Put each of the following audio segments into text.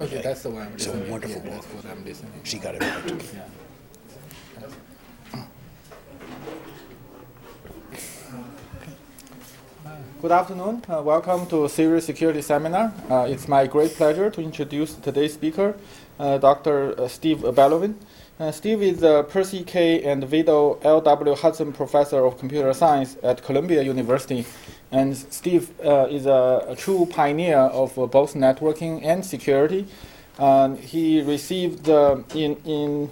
Okay, that's the one I'm It's a listening. wonderful yeah, That's book. what I'm listening. She got it right. Yeah. Good afternoon. Uh, welcome to CERIAS Security Seminar. Uh, it's my great pleasure to introduce today's speaker, uh, Dr. uh, Steve Bellovin. Uh, Steve is the Percy K. and Vida L.W. Hudson Professor of Computer Science at Columbia University. And Steve uh, is a, a true pioneer of uh, both networking and security. Uh, he received uh, in, in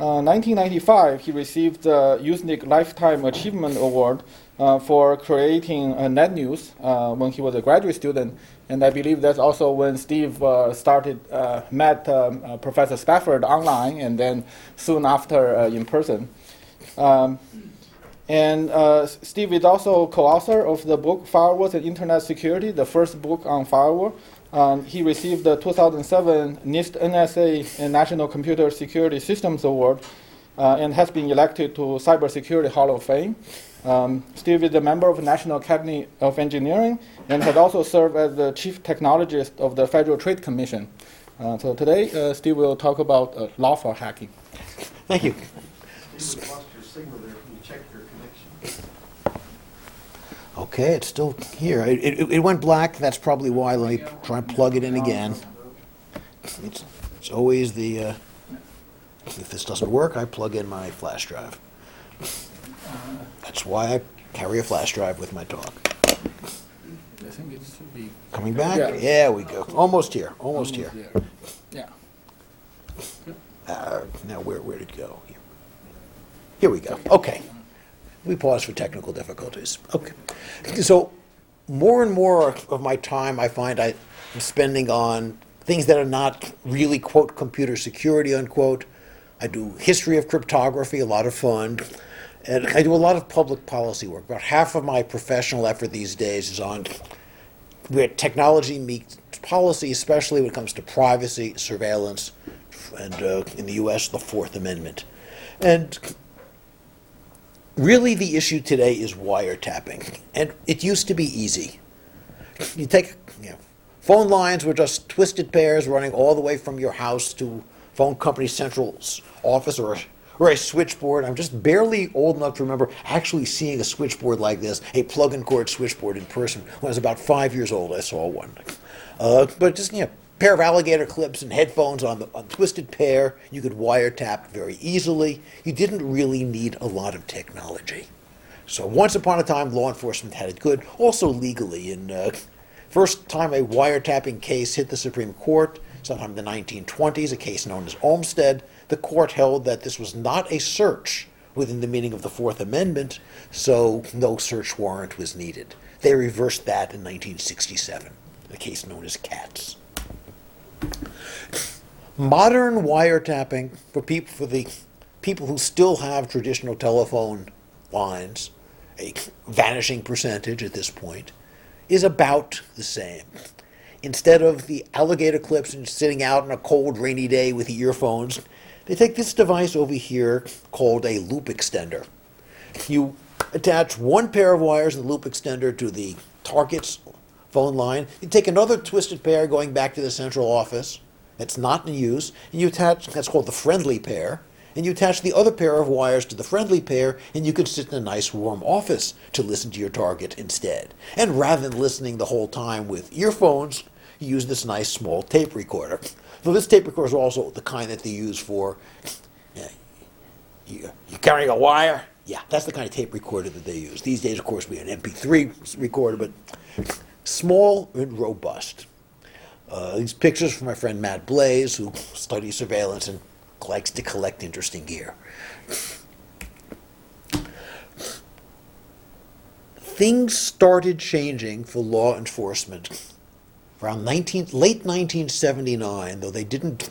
uh, 1995, he received the Usenet Lifetime Achievement Award uh, for creating uh, NetNews uh, when he was a graduate student. And I believe that's also when Steve uh, started, uh, met um, uh, Professor Spafford online and then soon after uh, in person. Um, and uh, Steve is also co-author of the book Firewalls and Internet Security, the first book on firewall. Um, he received the 2007 NIST NSA and National Computer Security Systems Award uh, and has been elected to Cybersecurity Hall of Fame. Um, Steve is a member of the National Academy of Engineering and has also served as the chief technologist of the Federal Trade Commission. Uh, so today, uh, Steve will talk about uh, lawful hacking. Thank you. You lost your signal there. Can you check your connection? Okay, it's still here. It, it, it went black. That's probably why. Let me try and plug it in again. It's, it's always the. Uh, if this doesn't work, I plug in my flash drive. That's why I carry a flash drive with my talk. I think it should be Coming back? Yeah. Yeah, we go. Almost here. Almost here. Yeah. Uh, now, where, where did it go? Here. Here we go. Okay. We pause for technical difficulties. Okay. So, more and more of my time I find I am spending on things that are not really, quote, computer security, unquote. I do history of cryptography, a lot of fun. And I do a lot of public policy work. About half of my professional effort these days is on where technology meets policy, especially when it comes to privacy, surveillance, and uh, in the U.S., the Fourth Amendment. And really, the issue today is wiretapping. And it used to be easy. You take, you know, phone lines were just twisted pairs running all the way from your house to phone company central's office or or a switchboard. I'm just barely old enough to remember actually seeing a switchboard like this, a plug-and cord switchboard in person. When I was about five years old, I saw one. Uh, but just, you know, pair of alligator clips and headphones on the on twisted pair. You could wiretap very easily. You didn't really need a lot of technology. So once upon a time, law enforcement had it good, also legally. In uh, first time a wiretapping case hit the Supreme Court, sometime in the 1920s, a case known as Olmstead, the court held that this was not a search within the meaning of the Fourth Amendment, so no search warrant was needed. They reversed that in 1967, a case known as Katz. Modern wiretapping for people for the people who still have traditional telephone lines, a vanishing percentage at this point, is about the same. Instead of the alligator clips and sitting out on a cold, rainy day with earphones, they take this device over here called a loop extender. You attach one pair of wires in the loop extender to the target's phone line. You take another twisted pair going back to the central office that's not in use, and you attach that's called the friendly pair. And you attach the other pair of wires to the friendly pair, and you can sit in a nice warm office to listen to your target instead. And rather than listening the whole time with earphones, you use this nice small tape recorder. So this tape recorder is also the kind that they use for you, you carrying a wire? Yeah, that's the kind of tape recorder that they use. These days, of course, we have an MP3 recorder, but small and robust. Uh, these pictures from my friend Matt Blaze, who studies surveillance and likes to collect interesting gear. Things started changing for law enforcement around 19, late 1979, though they didn't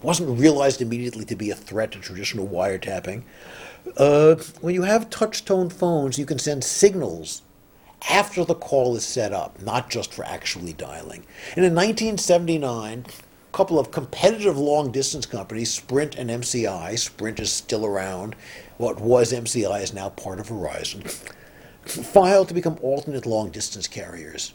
wasn't realized immediately to be a threat to traditional wiretapping. Uh, when you have touch tone phones, you can send signals after the call is set up, not just for actually dialing. And in 1979, a couple of competitive long distance companies, Sprint and MCI, Sprint is still around, what was MCI is now part of Verizon, filed to become alternate long distance carriers.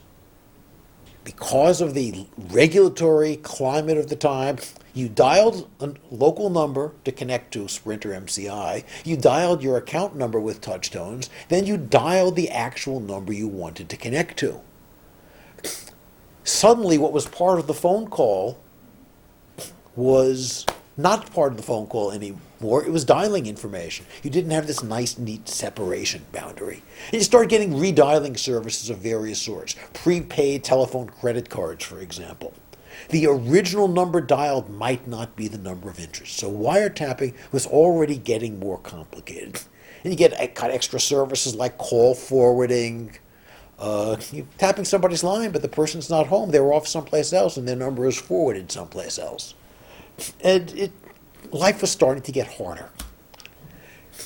because of the regulatory climate of the time, you dialed a local number to connect to Sprinter MCI, you dialed your account number with touchtones, then you dialed the actual number you wanted to connect to. Suddenly, what was part of the phone call was not part of the phone call anymore. It was dialing information. You didn't have this nice, neat separation boundary. And you started getting redialing services of various sorts, prepaid telephone credit cards, for example. The original number dialed might not be the number of interest. So wiretapping was already getting more complicated. And you get extra services like call forwarding. Uh, you're tapping somebody's line, but the person's not home. They're off someplace else, and their number is forwarded someplace else and it, life was starting to get harder.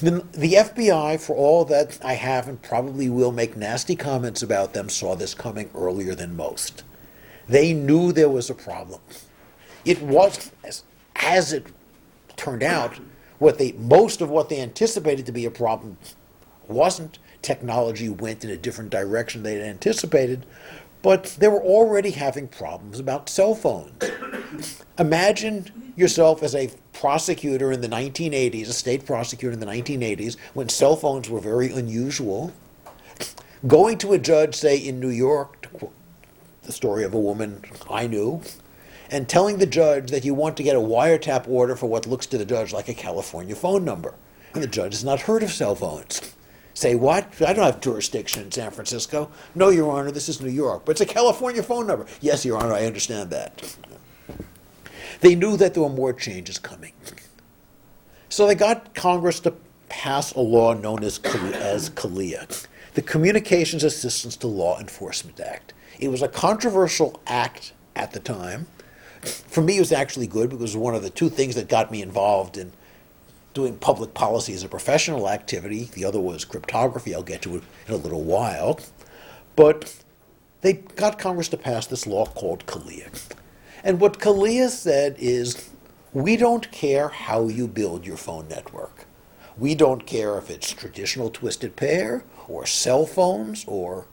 The, the FBI, for all that I have and probably will make nasty comments about them, saw this coming earlier than most. They knew there was a problem. It was, as, as it turned out, what they most of what they anticipated to be a problem wasn't. Technology went in a different direction than they anticipated, but they were already having problems about cell phones. Imagine yourself as a prosecutor in the 1980s, a state prosecutor in the 1980s, when cell phones were very unusual, going to a judge, say in New York, the story of a woman I knew, and telling the judge that you want to get a wiretap order for what looks to the judge like a California phone number. And the judge has not heard of cell phones. Say, what? I don't have jurisdiction in San Francisco. No, Your Honor, this is New York. But it's a California phone number. Yes, Your Honor, I understand that. They knew that there were more changes coming. So they got Congress to pass a law known as, as CALEA, the Communications Assistance to Law Enforcement Act. It was a controversial act at the time. For me, it was actually good because it was one of the two things that got me involved in doing public policy as a professional activity. The other was cryptography. I'll get to it in a little while. But they got Congress to pass this law called CALEA. And what CALEA said is we don't care how you build your phone network. We don't care if it's traditional twisted pair or cell phones or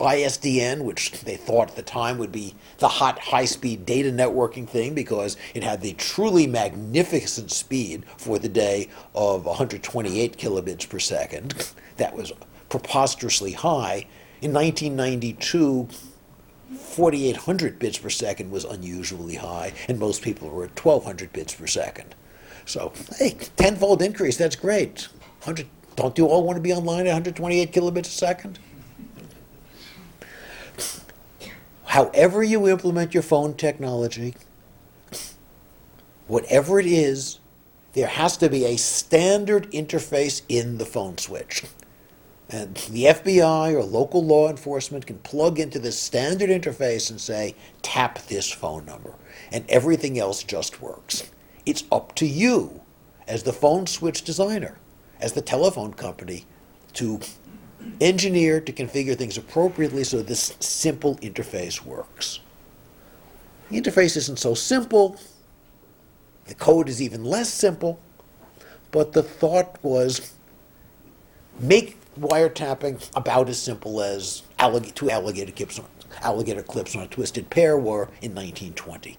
ISDN, which they thought at the time would be the hot high speed data networking thing because it had the truly magnificent speed for the day of 128 kilobits per second. That was preposterously high. In 1992, 4,800 bits per second was unusually high, and most people were at 1,200 bits per second. So, hey, tenfold increase, that's great. 100, don't you all want to be online at 128 kilobits a second? However, you implement your phone technology, whatever it is, there has to be a standard interface in the phone switch. And the FBI or local law enforcement can plug into this standard interface and say, tap this phone number. And everything else just works. It's up to you, as the phone switch designer, as the telephone company, to engineer to configure things appropriately so this simple interface works. The interface isn't so simple, the code is even less simple, but the thought was make wiretapping about as simple as allig- two alligator clips, on, alligator clips on a twisted pair were in 1920.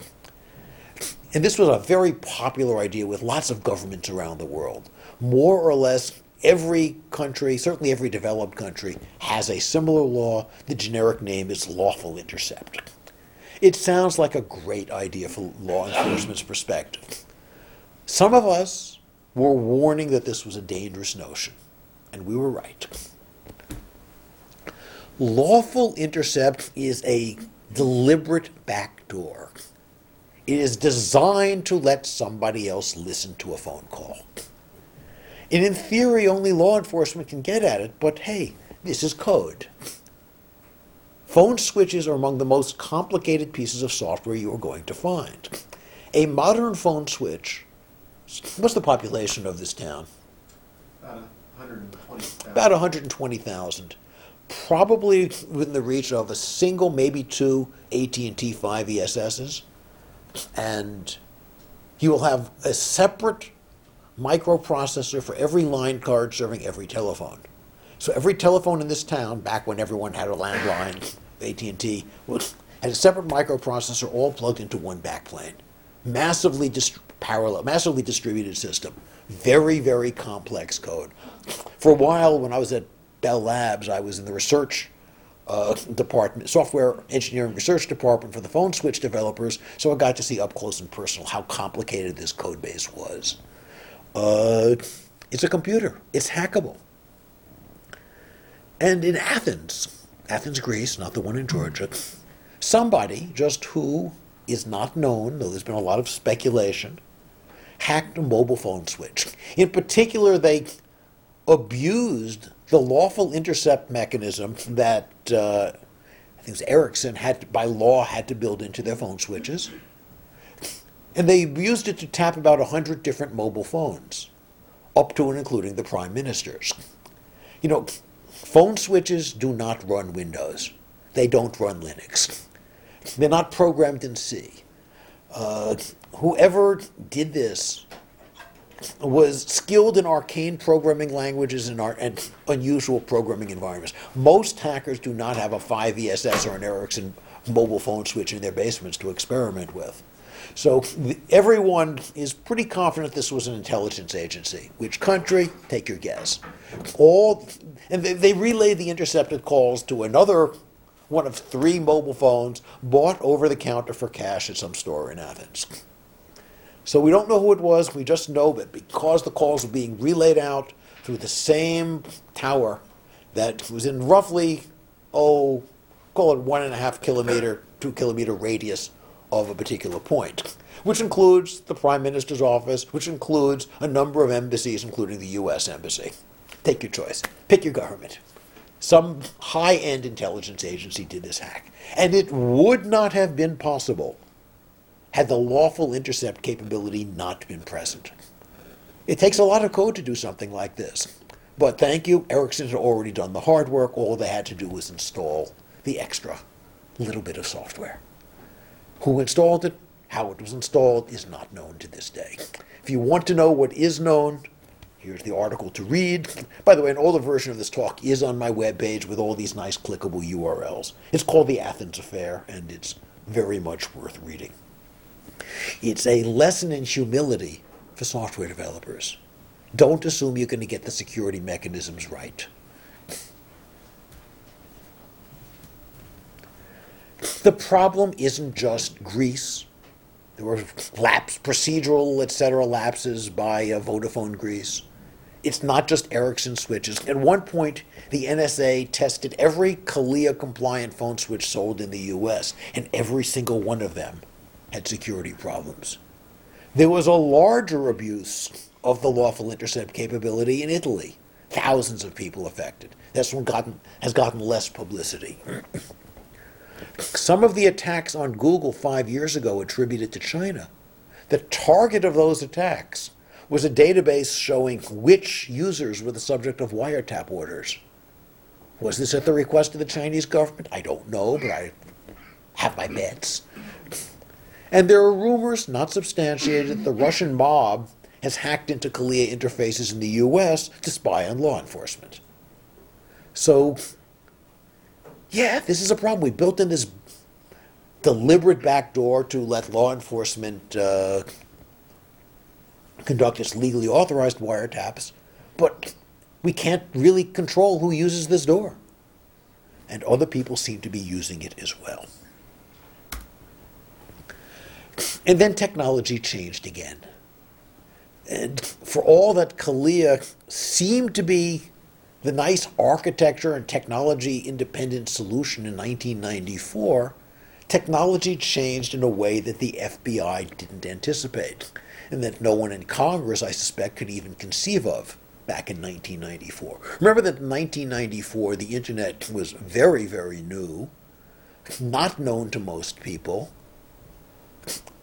And this was a very popular idea with lots of governments around the world. More or less every country, certainly every developed country, has a similar law. The generic name is lawful intercept. It sounds like a great idea from law enforcement's perspective. Some of us were warning that this was a dangerous notion and we were right. Lawful intercept is a deliberate backdoor. It is designed to let somebody else listen to a phone call. And in theory, only law enforcement can get at it, but hey, this is code. Phone switches are among the most complicated pieces of software you are going to find. A modern phone switch, what's the population of this town? About hundred and twenty thousand. About 120,000. Probably within the reach of a single, maybe two AT&T 5 ESSs. And you will have a separate microprocessor for every line card serving every telephone. So every telephone in this town, back when everyone had a landline, AT&T, had a separate microprocessor all plugged into one backplane. Massively dist- parallel, massively distributed system. Very, very complex code. For a while, when I was at Bell Labs, I was in the research uh, department, software engineering research department for the phone switch developers, so I got to see up close and personal how complicated this code base was. Uh, it's a computer, it's hackable. And in Athens, Athens, Greece, not the one in Georgia, somebody, just who is not known, though there's been a lot of speculation, hacked a mobile phone switch. In particular, they abused the lawful intercept mechanism that uh, I think Ericsson had to, by law had to build into their phone switches, and they used it to tap about hundred different mobile phones, up to and including the prime minister's. You know, phone switches do not run Windows. They don't run Linux. They're not programmed in C. Uh, whoever did this was skilled in arcane programming languages and, ar- and unusual programming environments. Most hackers do not have a 5ESS or an Ericsson mobile phone switch in their basements to experiment with. So everyone is pretty confident this was an intelligence agency. Which country? Take your guess. All, and they, they relayed the intercepted calls to another one of three mobile phones bought over the counter for cash at some store in Athens. So we don't know who it was. We just know that because the calls were being relayed out through the same tower that was in roughly, oh, call it one and a half kilometer, two kilometer radius of a particular point, which includes the prime minister's office, which includes a number of embassies, including the U.S. embassy. Take your choice. Pick your government. Some high end intelligence agency did this hack. And it would not have been possible had the lawful intercept capability not been present. It takes a lot of code to do something like this. But thank you, Ericsson had already done the hard work. All they had to do was install the extra little bit of software. Who installed it, how it was installed, is not known to this day. If you want to know what is known, here's the article to read. By the way, an older version of this talk is on my webpage with all these nice clickable URLs. It's called The Athens Affair, and it's very much worth reading. It's a lesson in humility for software developers. Don't assume you're going to get the security mechanisms right. The problem isn't just Greece. There were laps, procedural, etc., lapses by uh, Vodafone Greece. It's not just Ericsson switches. At one point, the NSA tested every CALEA compliant phone switch sold in the US, and every single one of them had security problems. There was a larger abuse of the lawful intercept capability in Italy. Thousands of people affected. This one gotten, has gotten less publicity. Some of the attacks on Google five years ago attributed to China. The target of those attacks was a database showing which users were the subject of wiretap orders. Was this at the request of the Chinese government? I don't know, but I have my bets. And there are rumors, not substantiated, that the Russian mob has hacked into CALEA interfaces in the US to spy on law enforcement. So, yeah, this is a problem. We built in this deliberate backdoor to let law enforcement uh, conduct its legally authorized wiretaps, but we can't really control who uses this door. And other people seem to be using it as well. And then technology changed again. And for all that CALEA seemed to be the nice architecture and technology independent solution in 1994, technology changed in a way that the FBI didn't anticipate, and that no one in Congress, I suspect, could even conceive of back in 1994. Remember that in 1994, the internet was very, very new, not known to most people.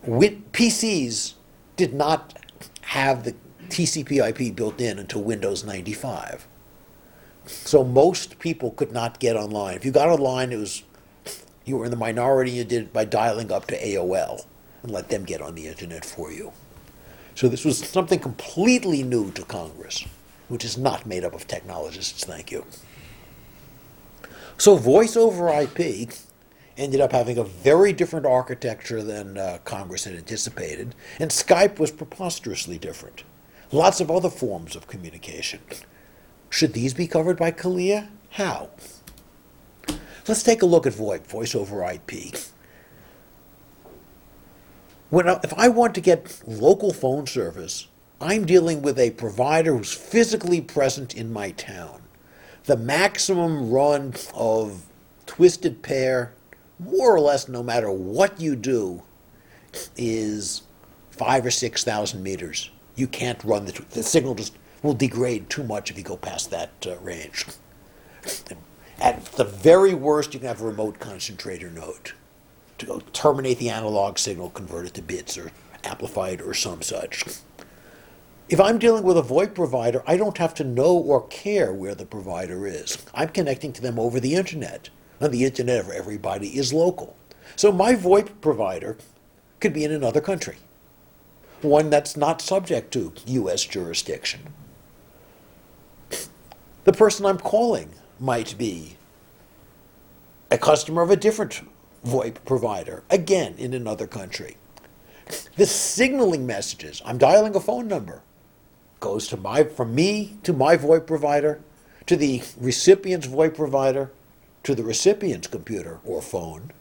PCs did not have the TCP/IP built in until Windows 95. So most people could not get online. If you got online, it was you were in the minority. You did it by dialing up to AOL and let them get on the internet for you. So this was something completely new to Congress, which is not made up of technologists. Thank you. So voice over IP ended up having a very different architecture than uh, Congress had anticipated, and Skype was preposterously different. Lots of other forms of communication. Should these be covered by CALEA? How? Let's take a look at VoIP, voice over IP. When I, if I want to get local phone service, I'm dealing with a provider who's physically present in my town. The maximum run of twisted pair, more or less, no matter what you do, is five or six thousand meters. You can't run the, the signal just will degrade too much if you go past that uh, range. At the very worst, you can have a remote concentrator node to terminate the analog signal, convert it to bits or amplify it or some such. If I'm dealing with a VoIP provider, I don't have to know or care where the provider is. I'm connecting to them over the internet. And the internet everybody is local. So my VoIP provider could be in another country, one that's not subject to U.S. jurisdiction. The person I'm calling might be a customer of a different VoIP provider, again in another country. The signaling messages, I'm dialing a phone number, goes to my from me to my VoIP provider, to the recipient's VoIP provider, to the recipient's computer or phone.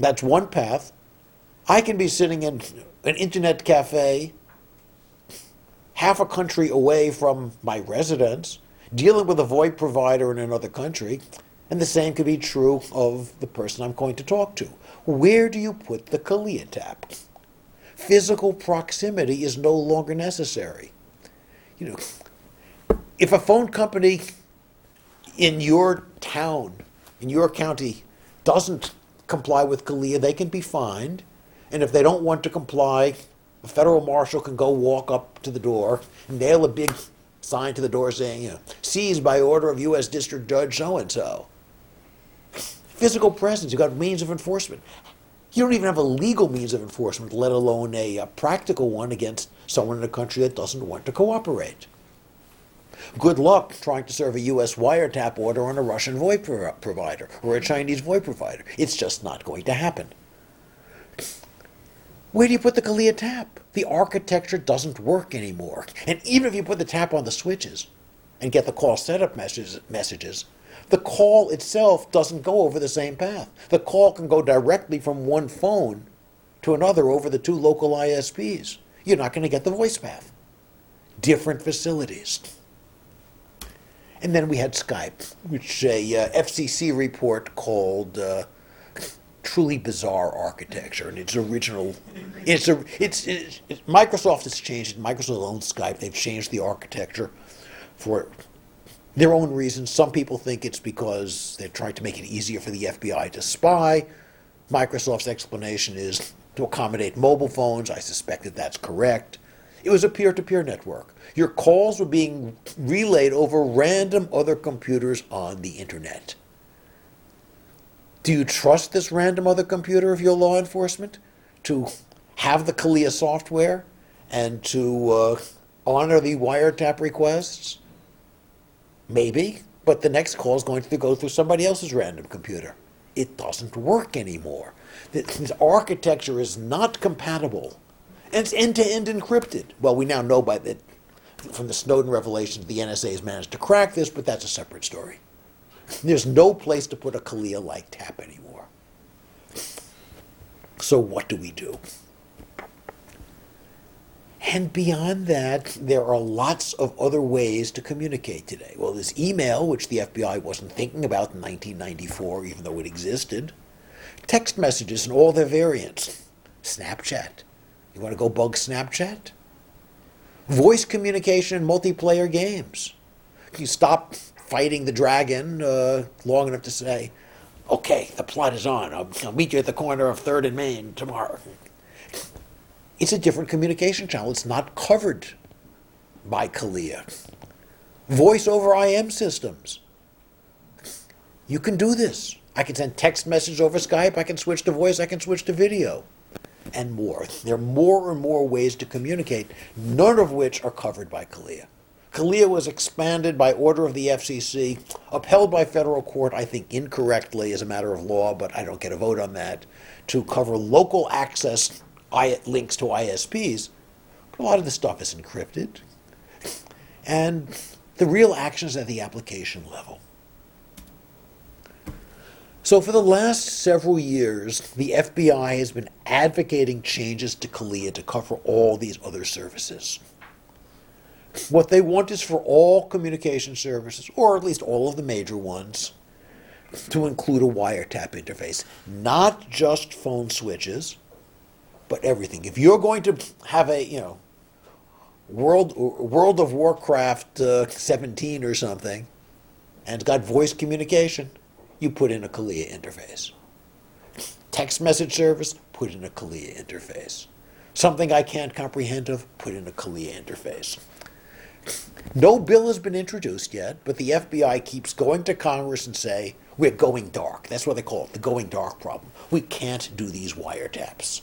That's one path. I can be sitting in an internet cafe half a country away from my residence, dealing with a VoIP provider in another country, and the same could be true of the person I'm going to talk to. Where do you put the CALEA tap? Physical proximity is no longer necessary. You know, if a phone company in your town, in your county, doesn't comply with CALEA, they can be fined. And if they don't want to comply, a federal marshal can go walk up to the door, and nail a big sign to the door saying, you know, seized by order of U.S. District Judge so and so. Physical presence, you've got means of enforcement. You don't even have a legal means of enforcement, let alone a, a practical one against someone in a country that doesn't want to cooperate. Good luck trying to serve a U.S. wiretap order on a Russian VoIP provider or a Chinese VoIP provider. It's just not going to happen. Where do you put the CALEA tap? The architecture doesn't work anymore. And even if you put the tap on the switches and get the call setup messages, messages, the call itself doesn't go over the same path. The call can go directly from one phone to another over the two local ISPs. You're not going to get the voice path. Different facilities. And then we had Skype, which a uh, FCC report called uh, truly bizarre architecture and its original. It's a it's, it's, it's Microsoft has changed. Microsoft owns Skype. They've changed the architecture for their own reasons. Some people think it's because they're trying to make it easier for the FBI to spy. Microsoft's explanation is to accommodate mobile phones. I suspect that that's correct. It was a peer to peer network. Your calls were being relayed over random other computers on the internet. Do you trust this random other computer of your law enforcement to have the CALEA software and to uh, honor the wiretap requests? Maybe, but the next call is going to go through somebody else's random computer. It doesn't work anymore. This architecture is not compatible. And it's end to end encrypted. Well, we now know by the, from the Snowden revelations the NSA has managed to crack this, but that's a separate story. There's no place to put a CALEA like tap anymore. So, what do we do? And beyond that, there are lots of other ways to communicate today. Well, there's email, which the FBI wasn't thinking about in 1994, even though it existed. Text messages in all their variants. Snapchat. You want to go bug Snapchat? Voice communication in multiplayer games. You stop fighting the dragon uh, long enough to say, okay, the plot is on. I'll, I'll meet you at the corner of 3rd and Main tomorrow. It's a different communication channel. It's not covered by CALEA. Voice over IM systems. You can do this. I can send text messages over Skype. I can switch to voice. I can switch to video. And more. There are more and more ways to communicate, none of which are covered by CALEA. CALEA was expanded by order of the FCC, upheld by federal court, I think incorrectly as a matter of law, but I don't get a vote on that, to cover local access links to ISPs. But a lot of the stuff is encrypted. And the real action is at the application level. So, for the last several years, the FBI has been advocating changes to CALEA to cover all these other services. What they want is for all communication services, or at least all of the major ones, to include a wiretap interface. Not just phone switches, but everything. If you're going to have a, you know, World, World of Warcraft uh, 17 or something, and it's got voice communication, you put in a CALEA interface. Text message service, put in a CALEA interface. Something I can't comprehend of, put in a CALEA interface. No bill has been introduced yet, but the FBI keeps going to Congress and say, we're going dark. That's what they call it, the going dark problem. We can't do these wiretaps.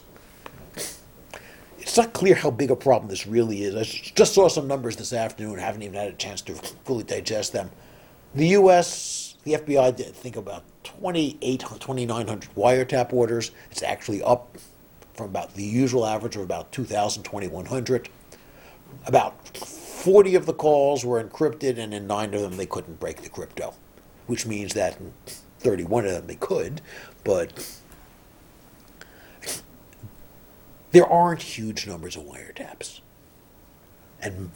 It's not clear how big a problem this really is. I just saw some numbers this afternoon, haven't even had a chance to fully digest them. The U.S., the FBI did think about 28, 2,900 wiretap orders. It's actually up from about the usual average of about 2,000, 2,100. About 40 of the calls were encrypted, and in nine of them they couldn't break the crypto, which means that in 31 of them they could, but there aren't huge numbers of wiretaps. And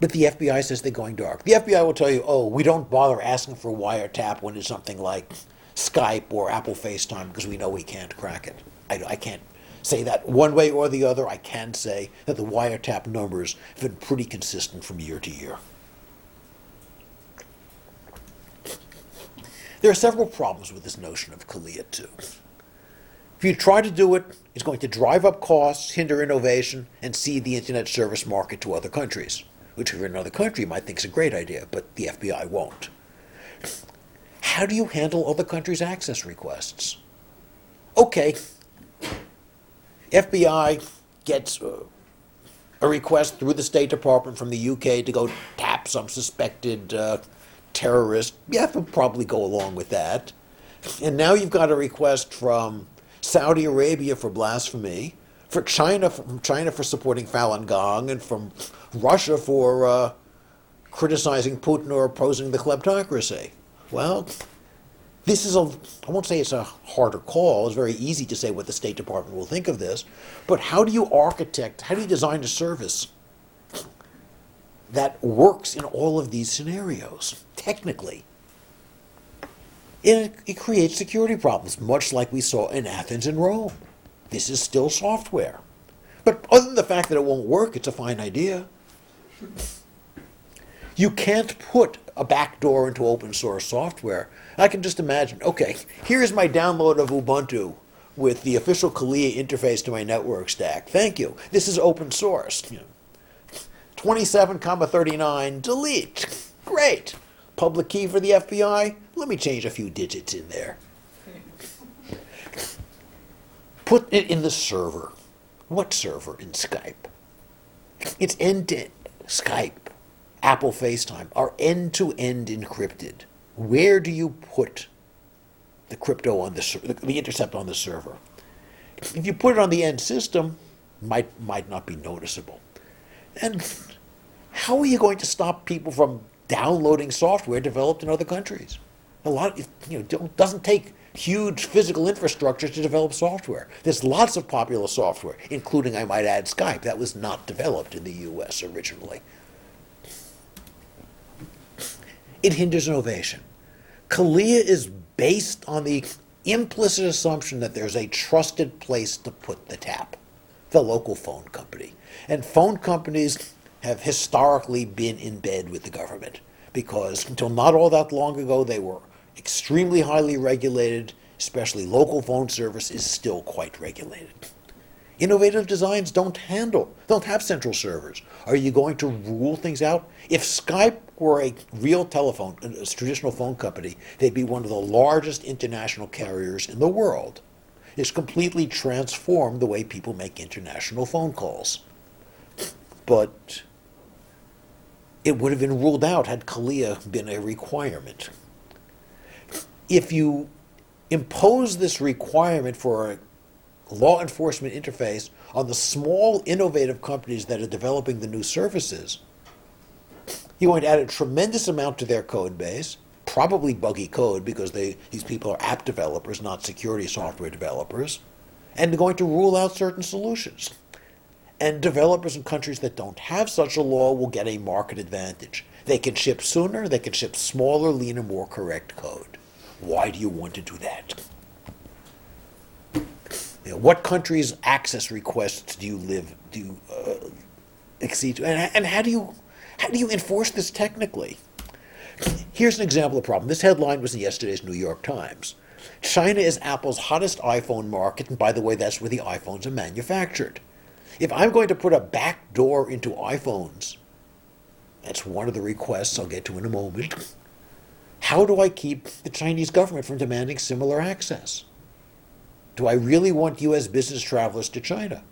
but the FBI says they're going dark. The FBI will tell you, oh, we don't bother asking for a wiretap when it's something like Skype or Apple FaceTime because we know we can't crack it. I, I can't say that one way or the other. I can say that the wiretap numbers have been pretty consistent from year to year. There are several problems with this notion of CALEA too. If you try to do it, it's going to drive up costs, hinder innovation, and cede the internet service market to other countries, which if you're in another country you might think is a great idea, but the FBI won't. How do you handle other countries' access requests? Okay, FBI gets uh, a request through the State Department from the UK to go tap some suspected uh, terrorist. Yeah, they'll probably go along with that. And now you've got a request from Saudi Arabia for blasphemy, for China from China for supporting Falun Gong, and from Russia for uh, criticizing Putin or opposing the kleptocracy. Well, this is a, I won't say it's a harder call. It's very easy to say what the State Department will think of this. But how do you architect, how do you design a service that works in all of these scenarios, technically? It, it creates security problems, much like we saw in Athens and Rome. This is still software. But other than the fact that it won't work, it's a fine idea. You can't put a backdoor into open source software. I can just imagine, okay, here's my download of Ubuntu with the official CALEA interface to my network stack. Thank you. This is open source. You know, 27, comma 39, delete. Great. Public key for the FBI? Let me change a few digits in there. Put it in the server. What server in Skype? It's end to Skype, Apple FaceTime are end to end encrypted. Where do you put the crypto on the the intercept on the server? If you put it on the end system, might might not be noticeable. And how are you going to stop people from downloading software developed in other countries? A lot, you know, doesn't take huge physical infrastructure to develop software. There's lots of popular software, including, I might add, Skype. That was not developed in the U.S. originally. It hinders innovation. CALEA is based on the implicit assumption that there's a trusted place to put the tap, the local phone company. And phone companies have historically been in bed with the government because until not all that long ago, they were extremely highly regulated, especially local phone service is still quite regulated. Innovative designs don't handle, don't have central servers. Are you going to rule things out? If Skype were a real telephone, a traditional phone company, they'd be one of the largest international carriers in the world. It's completely transformed the way people make international phone calls. But it would have been ruled out had CALEA been a requirement. If you impose this requirement for a law enforcement interface on the small, innovative companies that are developing the new services, you're going to add a tremendous amount to their code base, probably buggy code because they, these people are app developers, not security software developers, and they're going to rule out certain solutions. And developers in countries that don't have such a law will get a market advantage. They can ship sooner, they can ship smaller, leaner, more correct code. Why do you want to do that? You know, what countries' access requests do you live do you uh, exceed? And, and how do you how do you enforce this technically? Here's an example of the problem. This headline was in yesterday's New York Times. China is Apple's hottest iPhone market, and by the way, that's where the iPhones are manufactured. If I'm going to put a back door into iPhones, that's one of the requests I'll get to in a moment. How do I keep the Chinese government from demanding similar access? Do I really want U.S. business travelers to China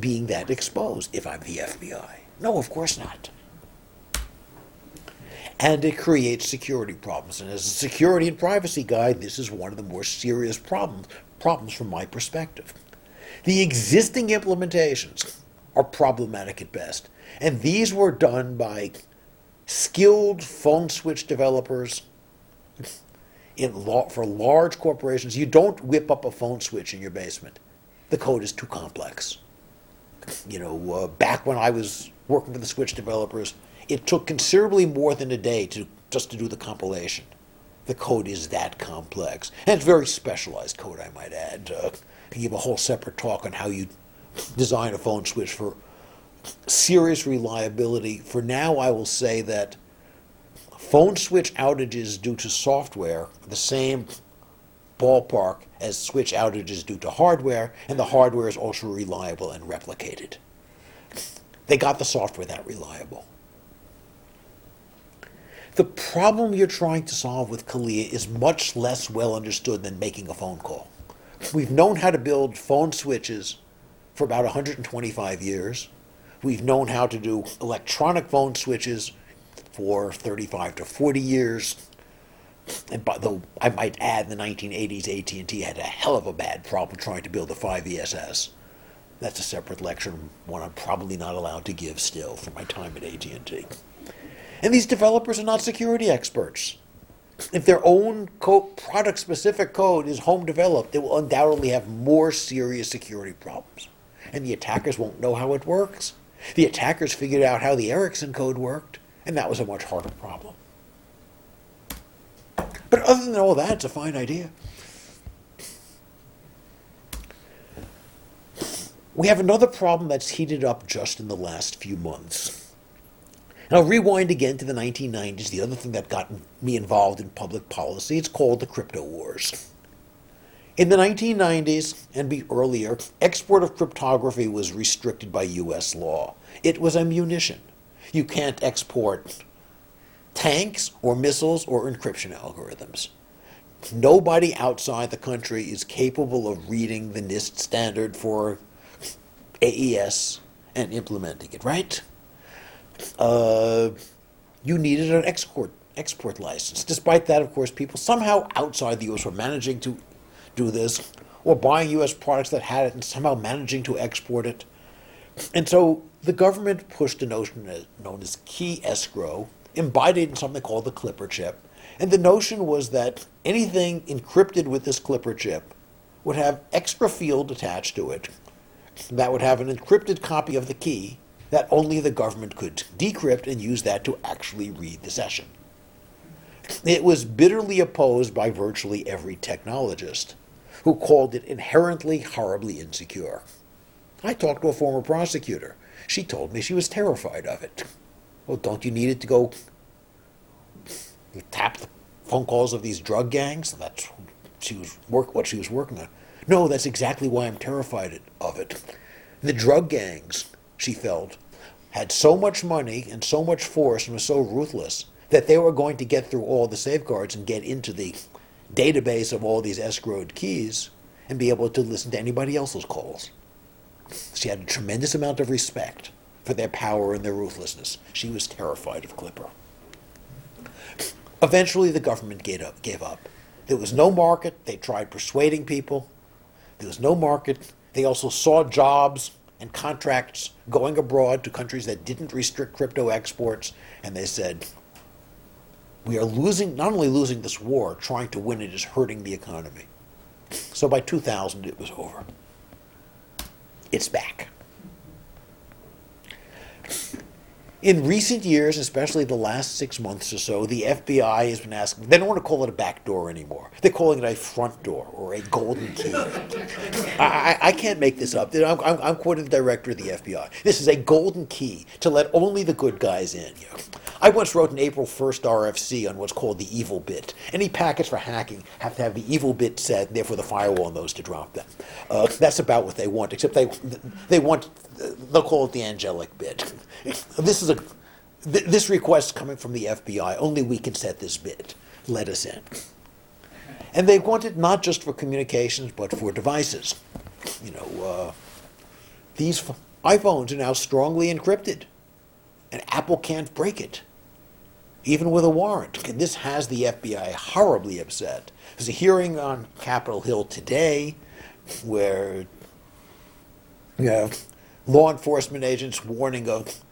being that exposed if I'm the FBI? No, of course not. And it creates security problems. And as a security and privacy guy, this is one of the more serious problems, problems from my perspective. The existing implementations are problematic at best. And these were done by skilled phone switch developers in law, for large corporations. You don't whip up a phone switch in your basement. The code is too complex. You know, uh, back when I was working for the switch developers, it took considerably more than a day to just to do the compilation. The code is that complex, and it's very specialized code, I might add. Uh, I can give a whole separate talk on how you design a phone switch for serious reliability. For now, I will say that phone switch outages due to software the same ballpark as switch outages due to hardware, and the hardware is also reliable and replicated. They got the software that reliable. The problem you're trying to solve with CALEA is much less well understood than making a phone call. We've known how to build phone switches for about 125 years. We've known how to do electronic phone switches for 35 to 40 years. And by the, I might add, in the 1980s, AT&T had a hell of a bad problem trying to build a 5ESS. That's a separate lecture, one I'm probably not allowed to give still for my time at AT&T. And these developers are not security experts. If their own product specific code is home developed, they will undoubtedly have more serious security problems. And the attackers won't know how it works. The attackers figured out how the Ericsson code worked, and that was a much harder problem. But other than all that, it's a fine idea. We have another problem that's heated up just in the last few months. Now, rewind again to the 1990s, the other thing that got me involved in public policy, it's called the crypto wars. In the 1990s and be earlier, export of cryptography was restricted by US law. It was a munition. You can't export tanks or missiles or encryption algorithms. Nobody outside the country is capable of reading the NIST standard for AES and implementing it, right? uh, you needed an export export license. Despite that, of course, people somehow outside the U.S. were managing to do this, or buying U.S. products that had it and somehow managing to export it. And so the government pushed a notion known as key escrow, embodied in something called the Clipper chip. And the notion was that anything encrypted with this Clipper chip would have extra field attached to it that would have an encrypted copy of the key that only the government could decrypt and use that to actually read the session. It was bitterly opposed by virtually every technologist, who called it inherently horribly insecure. I talked to a former prosecutor. She told me she was terrified of it. Well, don't you need it to go tap the phone calls of these drug gangs? That's she was work, what she was working on. No, that's exactly why I'm terrified of it. The drug gangs she felt, had so much money and so much force and were so ruthless that they were going to get through all the safeguards and get into the database of all these escrowed keys and be able to listen to anybody else's calls. She had a tremendous amount of respect for their power and their ruthlessness. She was terrified of Clipper. Eventually, the government. Gave up. There was no market. They tried persuading people. There was no market. They also saw jobs and contracts going abroad to countries that didn't restrict crypto exports, and they said, we are losing, not only losing this war, trying to win it is hurting the economy. So by 2000, it was over. It's back. In recent years, especially the last six months or so, the FBI has been asking, they don't want to call it a back door anymore. They're calling it a front door or a golden key. I, I, I can't make this up. I'm, I'm, I'm quoting the director of the FBI. This is a golden key to let only the good guys in. You know. I once wrote an April 1st RFC on what's called the evil bit. Any packets for hacking have to have the evil bit set, and therefore the firewall knows to drop them. Uh, that's about what they want, except they, they want, they'll call it the angelic bit. This is a, th- this request coming from the FBI, only we can set this bit. Let us in. And they want it not just for communications, but for devices. You know, uh, these iPhones are now strongly encrypted, and Apple can't break it, even with a warrant. And this has the FBI horribly upset. There's a hearing on Capitol Hill today where you have law enforcement agents warning of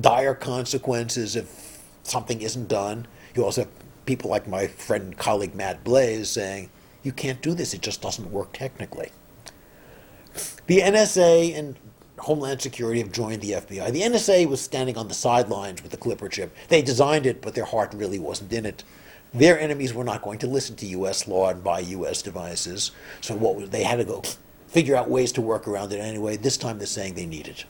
dire consequences if something isn't done. You also have people like my friend and colleague Matt Blaze saying, you can't do this, it just doesn't work technically. The NSA and Homeland Security have joined the FBI. The NSA was standing on the sidelines with the Clipper chip. They designed it, but their heart really wasn't in it. Their enemies were not going to listen to U.S. law and buy U.S. devices, so what they had to go figure out ways to work around it anyway. This time they're saying they need it.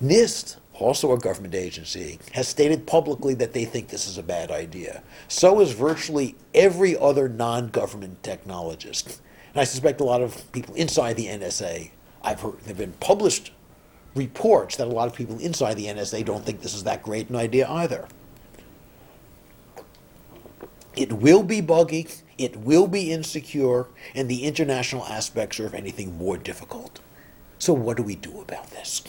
NIST, also a government agency, has stated publicly that they think this is a bad idea. So is virtually every other non government technologist. And I suspect a lot of people inside the NSA, I've heard, there have been published reports that a lot of people inside the NSA don't think this is that great an idea either. It will be buggy, it will be insecure, and the international aspects are, if anything, more difficult. So, what do we do about this?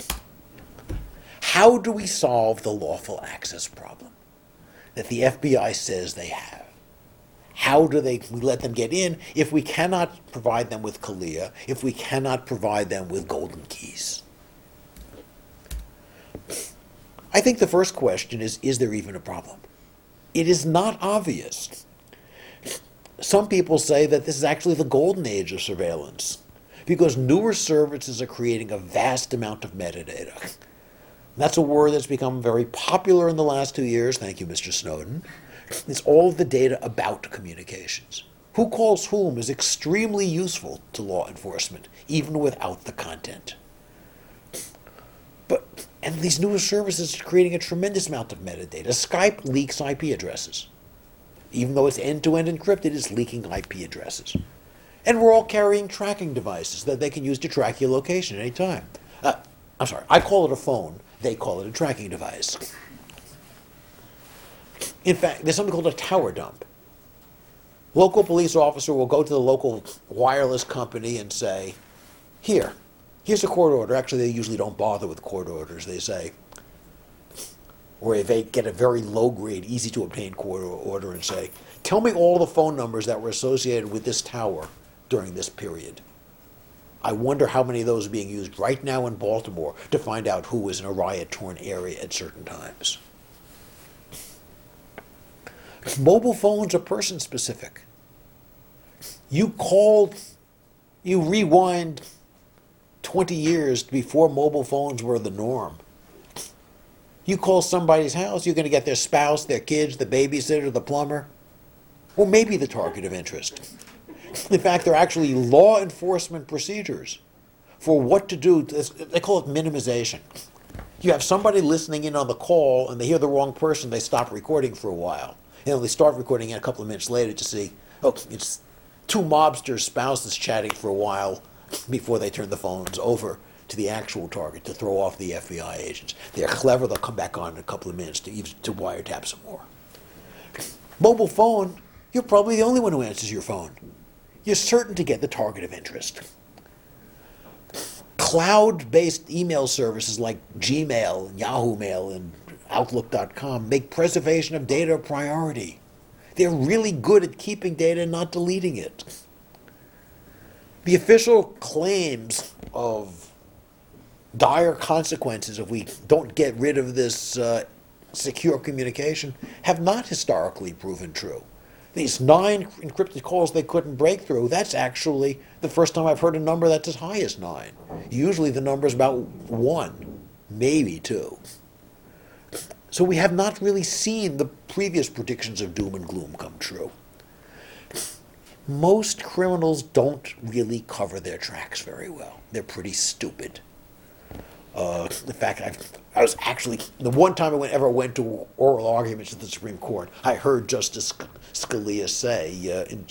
How do we solve the lawful access problem that the FBI says they have? How do they we let them get in if we cannot provide them with CALEA, if we cannot provide them with golden keys? I think the first question is is there even a problem? It is not obvious. Some people say that this is actually the golden age of surveillance because newer services are creating a vast amount of metadata. That's a word that's become very popular in the last two years. Thank you, Mr. Snowden. It's all the data about communications. Who calls whom is extremely useful to law enforcement, even without the content. But and these newer services are creating a tremendous amount of metadata. Skype leaks IP addresses. Even though it's end-to-end encrypted, it's leaking IP addresses. And we're all carrying tracking devices that they can use to track your location anytime. Uh, I'm sorry, I call it a phone, they call it a tracking device. In fact, there's something called a tower dump. Local police officer will go to the local wireless company and say, Here, here's a court order. Actually, they usually don't bother with court orders. They say, or they get a very low grade, easy to obtain court order and say, Tell me all the phone numbers that were associated with this tower during this period. I wonder how many of those are being used right now in Baltimore to find out who was in a riot torn area at certain times. Mobile phones are person specific. You called, you rewind 20 years before mobile phones were the norm. You call somebody's house, you're going to get their spouse, their kids, the babysitter, the plumber, or maybe the target of interest. In fact, there are actually law enforcement procedures for what to do. They call it minimization. You have somebody listening in on the call and they hear the wrong person, they stop recording for a while. And they start recording in a couple of minutes later to see, oh, it's two mobsters' spouses chatting for a while before they turn the phones over to the actual target to throw off the FBI agents. They're clever, they'll come back on in a couple of minutes to, to wiretap some more. Mobile phone, you're probably the only one who answers your phone you're certain to get the target of interest. Cloud-based email services like Gmail and Yahoo Mail and Outlook.com make preservation of data a priority. They're really good at keeping data and not deleting it. The official claims of dire consequences if we don't get rid of this uh, secure communication have not historically proven true. These nine encrypted calls they couldn't break through, that's actually the first time I've heard a number that's as high as nine. Usually the number is about one, maybe two. So we have not really seen the previous predictions of doom and gloom come true. Most criminals don't really cover their tracks very well. They're pretty stupid. Uh, in fact, I've, I was actually the one time I ever went to oral arguments at the Supreme Court. I heard Justice Scalia say uh, in,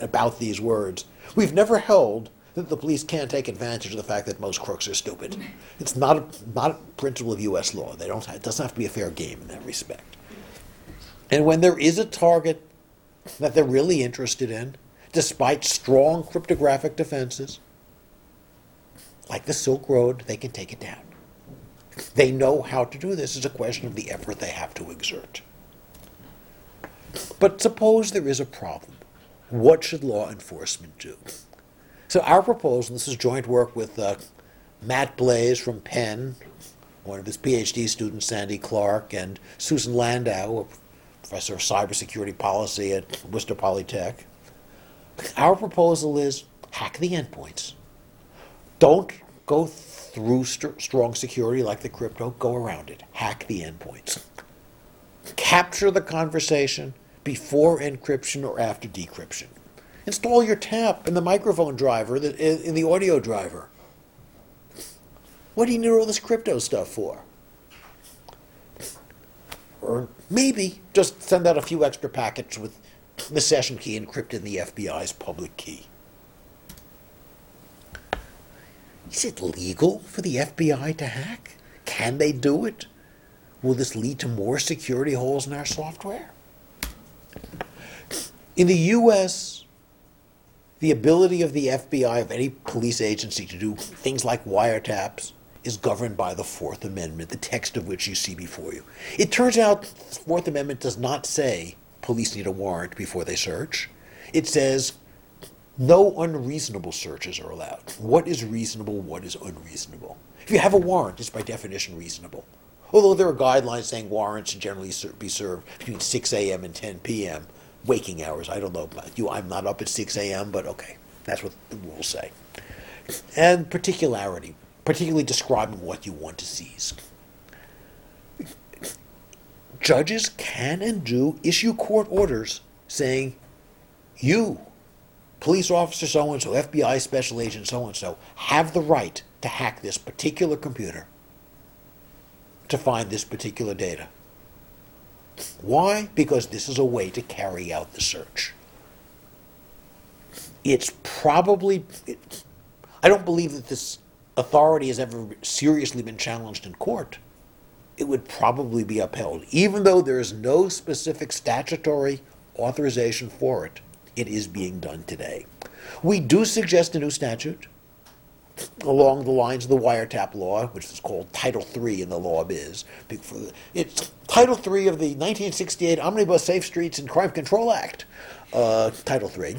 about these words: "We've never held that the police can't take advantage of the fact that most crooks are stupid. It's not a, not a principle of U.S. law. They don't. Have, it doesn't have to be a fair game in that respect. And when there is a target that they're really interested in, despite strong cryptographic defenses, like the Silk Road, they can take it down. They know how to do this. It's a question of the effort they have to exert. But suppose there is a problem. What should law enforcement do? So our proposal, this is joint work with uh, Matt Blaze from Penn, one of his PhD students, Sandy Clark, and Susan Landau, a professor of cybersecurity policy at Worcester Polytech. Our proposal is hack the endpoints. Don't go through st- strong security like the crypto, go around it. Hack the endpoints. Capture the conversation before encryption or after decryption. Install your tap in the microphone driver, in the audio driver. What do you need all this crypto stuff for? Or maybe just send out a few extra packets with the session key encrypted in the FBI's public key. Is it legal for the FBI to hack? Can they do it? Will this lead to more security holes in our software? In the US, the ability of the FBI, of any police agency, to do things like wiretaps is governed by the Fourth Amendment, the text of which you see before you. It turns out the Fourth Amendment does not say police need a warrant before they search. It says no unreasonable searches are allowed. What is reasonable? What is unreasonable? If you have a warrant, it's by definition reasonable. Although there are guidelines saying warrants should generally be served between 6 a.m. and 10 p.m., waking hours. I don't know about you. I'm not up at 6 a.m., but okay, that's what the rules say. And particularity, particularly describing what you want to seize. Judges can and do issue court orders saying, you police officer so and so, FBI special agent so and so, have the right to hack this particular computer to find this particular data. Why? Because this is a way to carry out the search. It's probably, it, I don't believe that this authority has ever seriously been challenged in court. It would probably be upheld, even though there is no specific statutory authorization for it it is being done today. We do suggest a new statute along the lines of the wiretap law, which is called Title III in the law biz. It's Title III of the 1968 Omnibus Safe Streets and Crime Control Act, uh, Title III,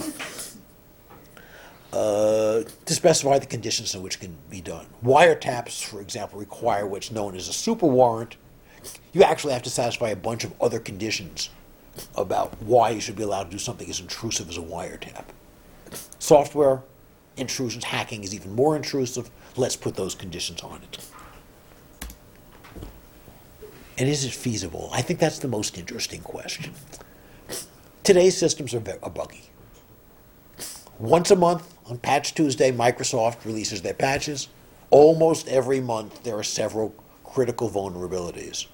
uh, to specify the conditions in which can be done. Wiretaps, for example, require what's known as a super warrant. You actually have to satisfy a bunch of other conditions about why you should be allowed to do something as intrusive as a wiretap. Software intrusions, hacking is even more intrusive. Let's put those conditions on it. And is it feasible? I think that's the most interesting question. Today's systems are, are buggy. Once a month on Patch Tuesday, Microsoft releases their patches. Almost every month, there are several critical vulnerabilities.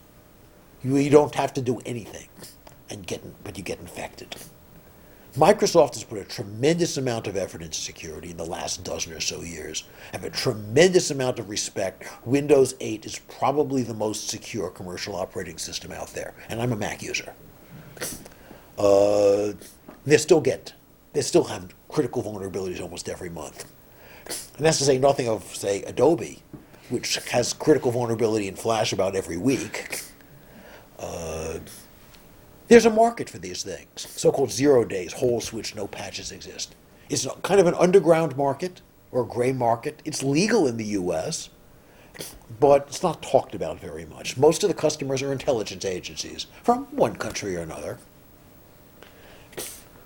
You, you don't have to do anything and get, but you get infected. Microsoft has put a tremendous amount of effort into security in the last dozen or so years, and a tremendous amount of respect. Windows 8 is probably the most secure commercial operating system out there, and I'm a Mac user. Uh, they still get, they still have critical vulnerabilities almost every month. And that's to say nothing of, say, Adobe, which has critical vulnerability in Flash about every week. Uh, there's a market for these things, so-called zero days, whole switch, no patches exist. It's kind of an underground market or a gray market. It's legal in the U.S., but it's not talked about very much. Most of the customers are intelligence agencies from one country or another.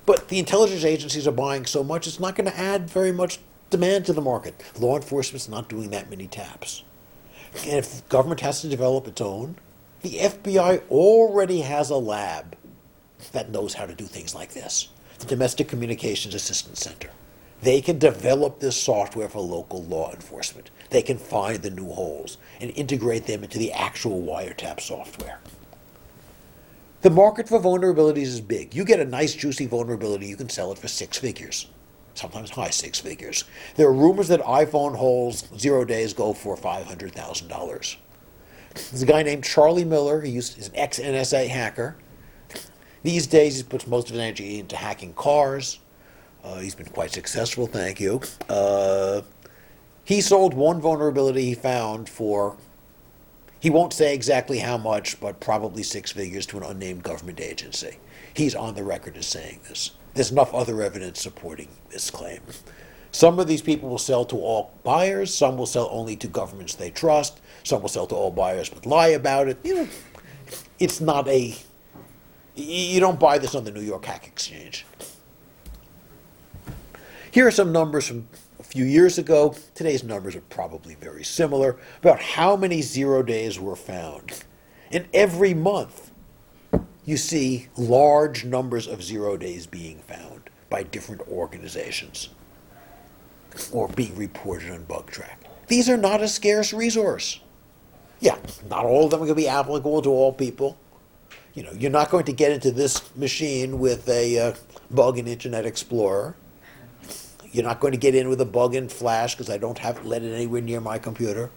But the intelligence agencies are buying so much, it's not going to add very much demand to the market. Law enforcement's not doing that many taps. And if government has to develop its own, the FBI already has a lab that knows how to do things like this the Domestic Communications Assistance Center. They can develop this software for local law enforcement. They can find the new holes and integrate them into the actual wiretap software. The market for vulnerabilities is big. You get a nice, juicy vulnerability, you can sell it for six figures, sometimes high six figures. There are rumors that iPhone holes, zero days, go for $500,000. There's a guy named Charlie Miller. He used, he's an ex NSA hacker. These days, he puts most of his energy into hacking cars. Uh, he's been quite successful, thank you. Uh, he sold one vulnerability he found for, he won't say exactly how much, but probably six figures to an unnamed government agency. He's on the record as saying this. There's enough other evidence supporting this claim. Some of these people will sell to all buyers, some will sell only to governments they trust, some will sell to all buyers but lie about it. You know, it's not a, you don't buy this on the New York Hack Exchange. Here are some numbers from a few years ago. Today's numbers are probably very similar about how many zero days were found. And every month, you see large numbers of zero days being found by different organizations or being reported on Bugtraq. These are not a scarce resource. Yeah, not all of them are going to be applicable to all people. You know, you're not going to get into this machine with a uh, bug in Internet Explorer. You're not going to get in with a bug in Flash because I don't have let it anywhere near my computer.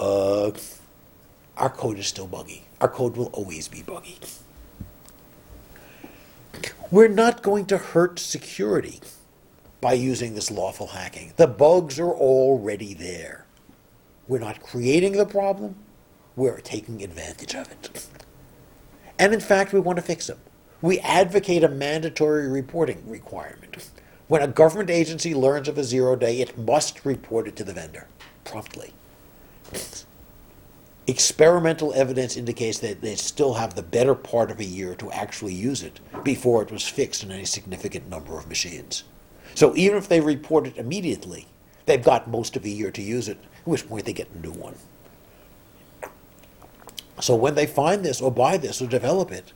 Uh, our code is still buggy. Our code will always be buggy. We're not going to hurt security by using this lawful hacking. The bugs are already there. We're not creating the problem, we're taking advantage of it. And in fact, we want to fix them. We advocate a mandatory reporting requirement. When a government agency learns of a zero day, it must report it to the vendor promptly. Experimental evidence indicates that they still have the better part of a year to actually use it before it was fixed in any significant number of machines. So even if they report it immediately, they've got most of a year to use it, at which point they get a new one. So when they find this or buy this or develop it,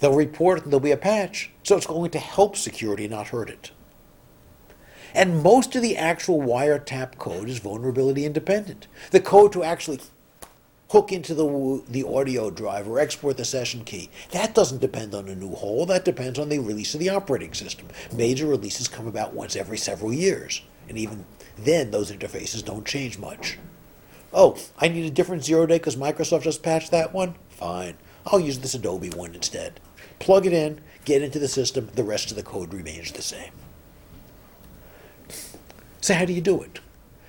they'll report it and there'll be a patch. So it's going to help security, not hurt it. And most of the actual wiretap code is vulnerability independent. The code to actually hook into the, the audio drive or export the session key, that doesn't depend on a new hole. That depends on the release of the operating system. Major releases come about once every several years. And even then, those interfaces don't change much. Oh, I need a different zero day because Microsoft just patched that one? Fine. I'll use this Adobe one instead. Plug it in, get into the system, the rest of the code remains the same. So, how do you do it?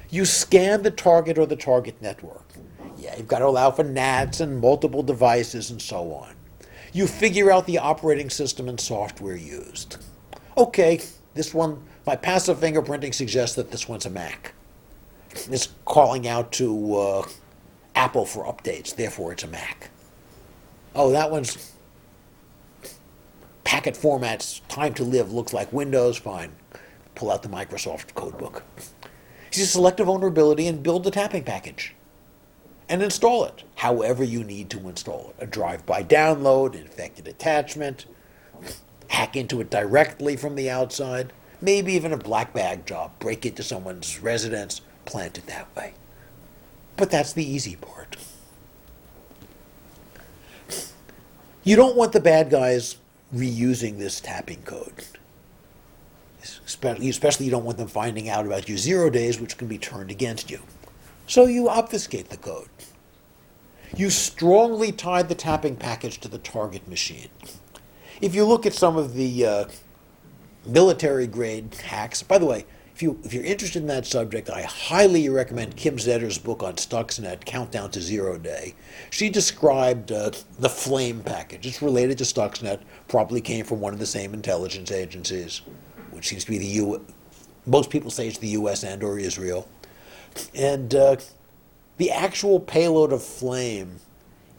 You scan the target or the target network. Yeah, you've got to allow for NATs and multiple devices and so on. You figure out the operating system and software used. Okay, this one, my passive fingerprinting suggests that this one's a Mac. It's calling out to uh, Apple for updates, therefore it's a Mac. Oh, that one's packet formats, time to live looks like Windows, fine. Pull out the Microsoft codebook. You select a vulnerability and build the tapping package and install it however you need to install it. A drive-by download, infected attachment, hack into it directly from the outside, maybe even a black bag job, break into someone's residence, plant it that way. But that's the easy part. You don't want the bad guys reusing this tapping code. Especially, you don't want them finding out about your zero days, which can be turned against you. So you obfuscate the code. You strongly tie the tapping package to the target machine. If you look at some of the uh, military grade hacks, by the way, if you if you're interested in that subject, I highly recommend Kim Zetter's book on Stuxnet, Countdown to Zero Day. She described uh, the Flame package. It's related to Stuxnet. Probably came from one of the same intelligence agencies, which seems to be the U. Most people say it's the U.S. and or Israel, and uh, the actual payload of Flame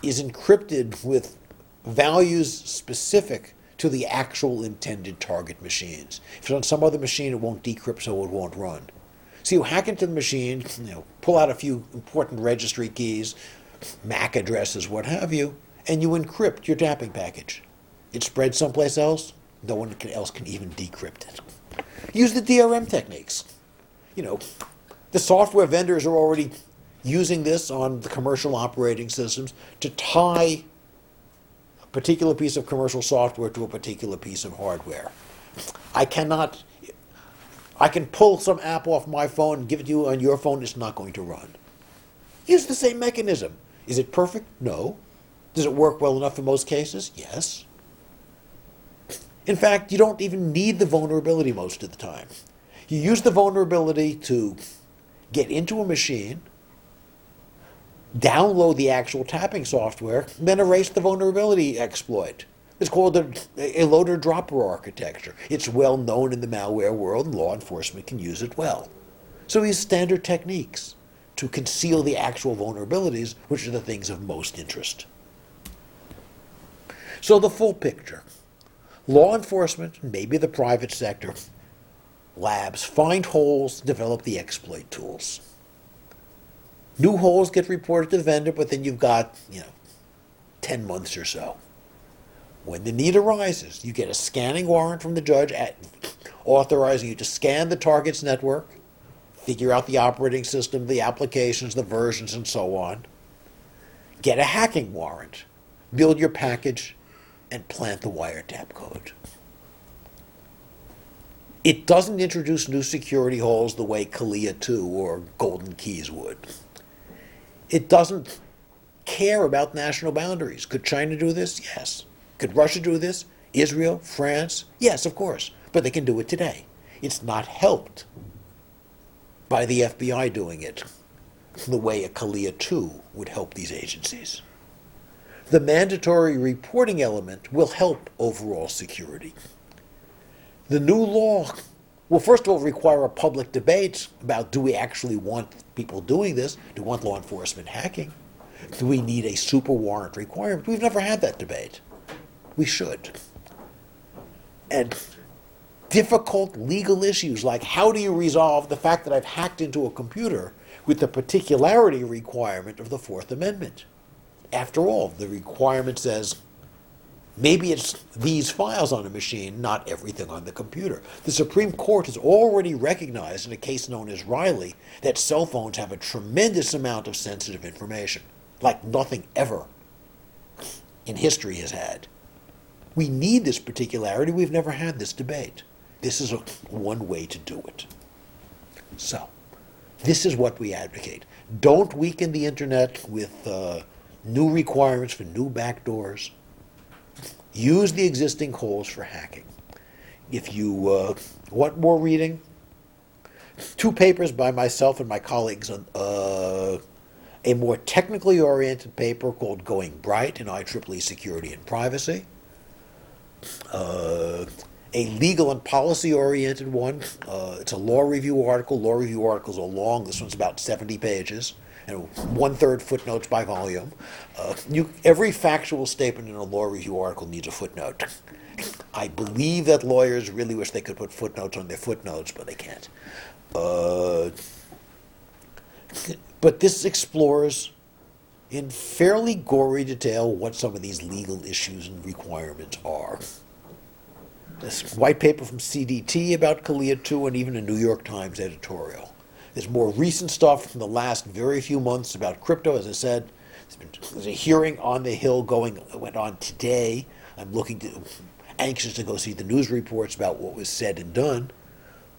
is encrypted with values specific to the actual intended target machines. If it's on some other machine, it won't decrypt, so it won't run. So you hack into the machine, you know, pull out a few important registry keys, MAC addresses, what have you, and you encrypt your tapping package. It spreads someplace else, no one else can even decrypt it. Use the DRM techniques. You know, the software vendors are already using this on the commercial operating systems to tie particular piece of commercial software to a particular piece of hardware. I cannot, I can pull some app off my phone and give it to you on your phone, it's not going to run. Use the same mechanism. Is it perfect? No. Does it work well enough in most cases? Yes. In fact, you don't even need the vulnerability most of the time. You use the vulnerability to get into a machine, download the actual tapping software, then erase the vulnerability exploit. It's called a, a loader dropper architecture. It's well known in the malware world, and law enforcement can use it well. So use standard techniques to conceal the actual vulnerabilities, which are the things of most interest. So the full picture. Law enforcement, maybe the private sector, labs find holes, develop the exploit tools. New holes get reported to the vendor, but then you've got, you know, 10 months or so. When the need arises, you get a scanning warrant from the judge at, authorizing you to scan the target's network, figure out the operating system, the applications, the versions, and so on. Get a hacking warrant, build your package, and plant the wiretap code. It doesn't introduce new security holes the way CALEA 2 or Golden Keys would. It doesn't care about national boundaries. Could China do this? Yes. Could Russia do this? Israel? France? Yes, of course. But they can do it today. It's not helped by the FBI doing it the way a CALEA 2 would help these agencies. The mandatory reporting element will help overall security. The new law will, first of all, require a public debate about do we actually want people doing this? Do we want law enforcement hacking? Do we need a super warrant requirement? We've never had that debate. We should. And difficult legal issues like how do you resolve the fact that I've hacked into a computer with the particularity requirement of the Fourth Amendment? After all, the requirement says maybe it's these files on a machine, not everything on the computer. The Supreme Court has already recognized in a case known as Riley that cell phones have a tremendous amount of sensitive information, like nothing ever in history has had. We need this particularity. We've never had this debate. This is a, one way to do it. So, this is what we advocate. Don't weaken the internet with uh, new requirements for new backdoors. Use the existing holes for hacking. If you uh, want more reading, two papers by myself and my colleagues on uh, a more technically oriented paper called Going Bright in IEEE Security and Privacy, uh, a legal and policy oriented one. Uh, it's a law review article. Law review articles are long. This one's about 70 pages one third footnotes by volume. Uh, you, every factual statement in a law review article needs a footnote. I believe that lawyers really wish they could put footnotes on their footnotes, but they can't. Uh, but this explores in fairly gory detail what some of these legal issues and requirements are. This white paper from CDT about CALEA 2 and even a New York Times editorial. There's more recent stuff from the last very few months about crypto. As I said, been, there's a hearing on the Hill going went on today. I'm looking to anxious to go see the news reports about what was said and done,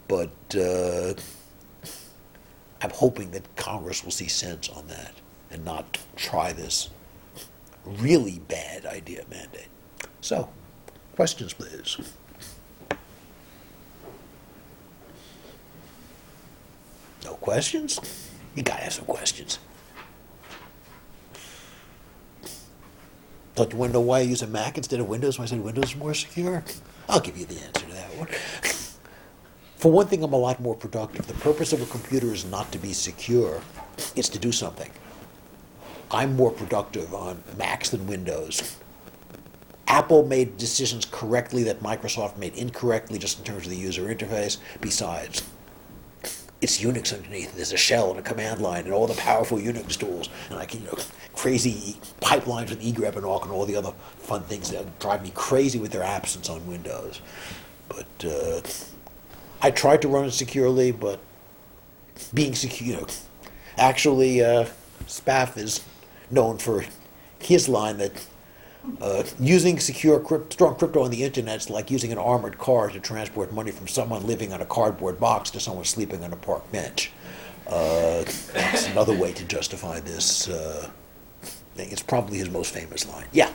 but uh, I'm hoping that Congress will see sense on that and not try this really bad idea mandate. So, questions, please. No questions? You gotta have some questions. Thought you want to know why I use a Mac instead of Windows when I said Windows is more secure? I'll give you the answer to that one. For one thing, I'm a lot more productive. The purpose of a computer is not to be secure, it's to do something. I'm more productive on Macs than Windows. Apple made decisions correctly that Microsoft made incorrectly just in terms of the user interface. Besides, it's Unix underneath. There's a shell and a command line and all the powerful Unix tools and like you know crazy pipelines with egrep and awk and all the other fun things that drive me crazy with their absence on Windows. But uh, I tried to run it securely, but being secure, you know, actually, uh, SPAF is known for his line that uh, using secure crypt, strong crypto on the internet is like using an armored car to transport money from someone living on a cardboard box to someone sleeping on a park bench. Uh, that's another way to justify this uh, thing. It's probably his most famous line. Yeah.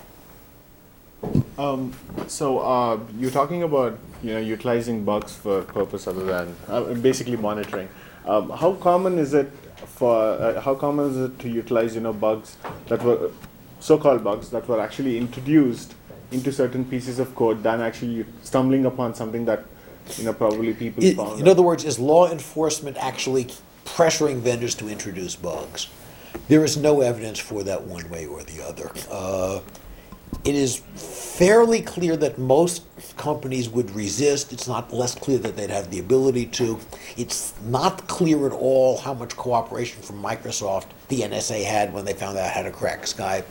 Um, so uh, you're talking about you know utilizing bugs for purpose other than uh, basically monitoring. Um, how common is it for uh, how common is it to utilize you know bugs that were so-called bugs that were actually introduced into certain pieces of code than actually stumbling upon something that you know probably people I- found. in other words, is law enforcement actually pressuring vendors to introduce bugs? There is no evidence for that one way or the other. Uh, it is fairly clear that most companies would resist. It's not less clear that they'd have the ability to. It's not clear at all how much cooperation from Microsoft the NSA had when they found out how to crack Skype.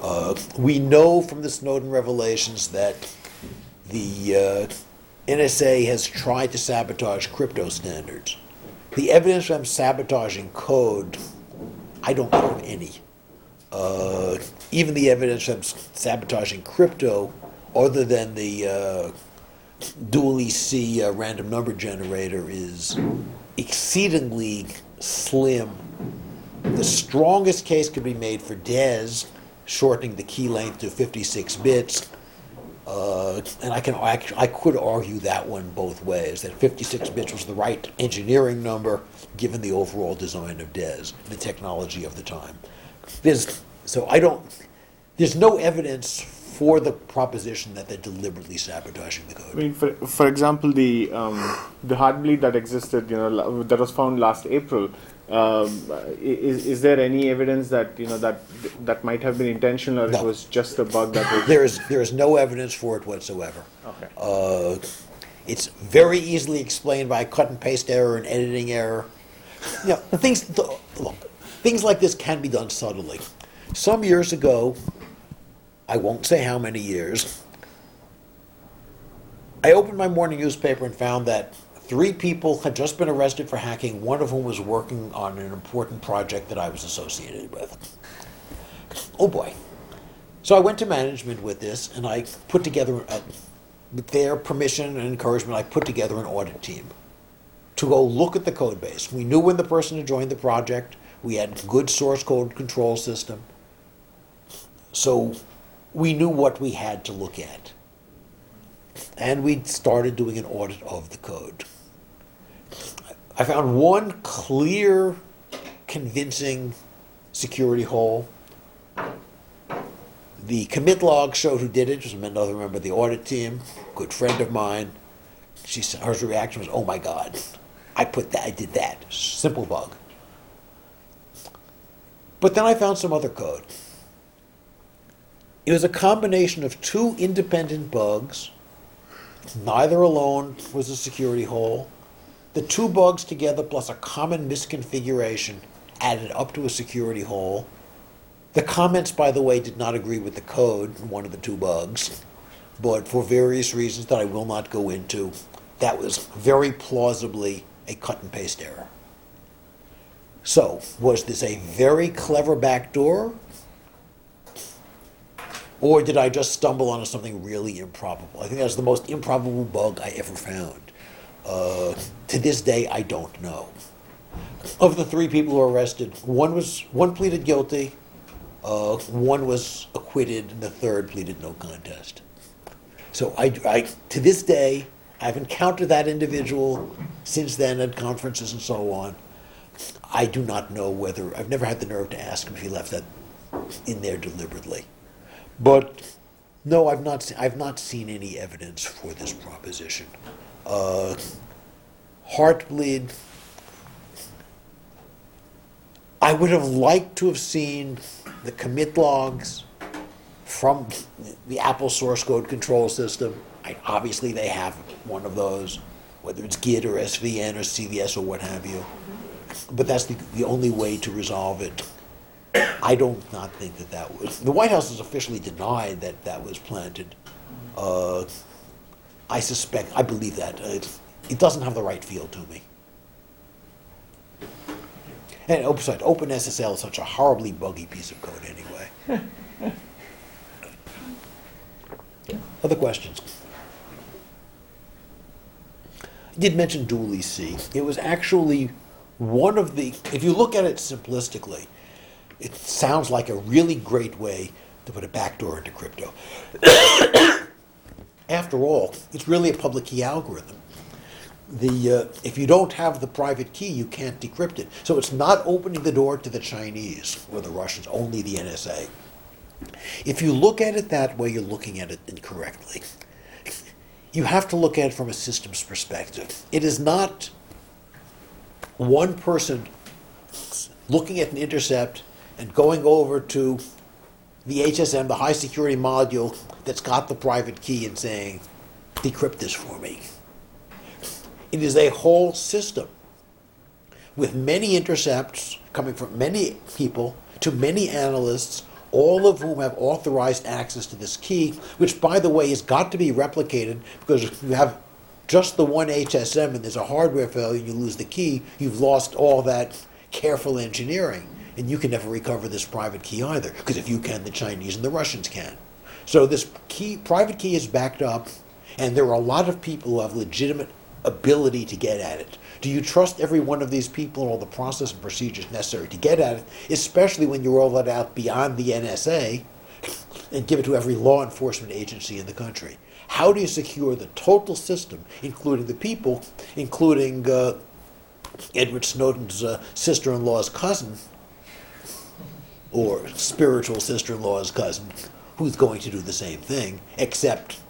Uh, we know from the Snowden revelations that the uh, NSA has tried to sabotage crypto standards. The evidence them sabotaging code, I don't know of any. Uh, even the evidence them sabotaging crypto, other than the uh, dual EC uh, random number generator, is exceedingly slim. The strongest case could be made for DES, shortening the key length to 56 bits. Uh, and I can act- I could argue that one both ways. That 56 bits was the right engineering number given the overall design of DES, the technology of the time. There's so I don't. There's no evidence for the proposition that they're deliberately sabotaging the code. I mean, for, for example, the um, the heartbleed that existed, you know, that was found last April. Um, is, is there any evidence that you know that that might have been intentional, or No. it was just a bug that was? There is there is no evidence for it whatsoever. Okay. Uh, it's very easily explained by a cut and paste error and editing error. You know, things, th- look, things like this can be done subtly. Some years ago, I won't say how many years, I opened my morning newspaper and found that three people had just been arrested for hacking, one of whom was working on an important project that I was associated with. Oh boy. So I went to management with this, and I put together, a, with their permission and encouragement, I put together an audit team to go look at the code base. We knew when the person had joined the project. We had a good source code control system. So we knew what we had to look at. And we started doing an audit of the code. I found one clear, convincing security hole. The commit log showed who did it. Was another member of the audit team, good friend of mine. She said her reaction was, "Oh my God, I put that, I did that. Simple bug." But then I found some other code. It was a combination of two independent bugs. Neither alone was a security hole. The two bugs together plus a common misconfiguration added up to a security hole. The comments, by the way, did not agree with the code one of the two bugs, but for various reasons that I will not go into, that was very plausibly a cut and paste error. So, was this a very clever backdoor? Or did I just stumble onto something really improbable? I think that's the most improbable bug I ever found. Uh, to this day, I don't know. Of the three people who were arrested, one was one pleaded guilty, uh, one was acquitted, and the third pleaded no contest. So I, I, to this day, I've encountered that individual since then at conferences and so on. I do not know whether, I've never had the nerve to ask him if he left that in there deliberately. But no, I've not, I've not seen any evidence for this proposition. Uh, Heartbleed, I would have liked to have seen the commit logs from the Apple source code control system. I, obviously, they have one of those, whether it's Git or SVN or CVS or what have you. But that's the, the only way to resolve it. I don't not think that that was. The White House has officially denied that that was planted. Uh, I suspect, I believe that. Uh, it, it doesn't have the right feel to me. And oh, OpenSSL is such a horribly buggy piece of code anyway. Other questions? I did mention dual EC. It was actually one of the, if you look at it simplistically, it sounds like a really great way to put a backdoor into crypto. After all, it's really a public key algorithm. The, uh, if you don't have the private key, you can't decrypt it. So it's not opening the door to the Chinese or the Russians, only the NSA. If you look at it that way, you're looking at it incorrectly. You have to look at it from a systems perspective. It is not one person looking at an intercept and going over to the HSM, the high security module that's got the private key, and saying, decrypt this for me. It is a whole system with many intercepts coming from many people to many analysts, all of whom have authorized access to this key, which, by the way, has got to be replicated because if you have just the one HSM and there's a hardware failure and you lose the key, you've lost all that careful engineering. And you can never recover this private key either, because if you can, the Chinese and the Russians can. So this key, private key is backed up, and there are a lot of people who have legitimate ability to get at it. Do you trust every one of these people and all the process and procedures necessary to get at it, especially when you roll it out beyond the NSA and give it to every law enforcement agency in the country? How do you secure the total system, including the people, including uh, Edward Snowden's uh, sister in law's cousin, or spiritual sister in law's cousin, who's going to do the same thing, except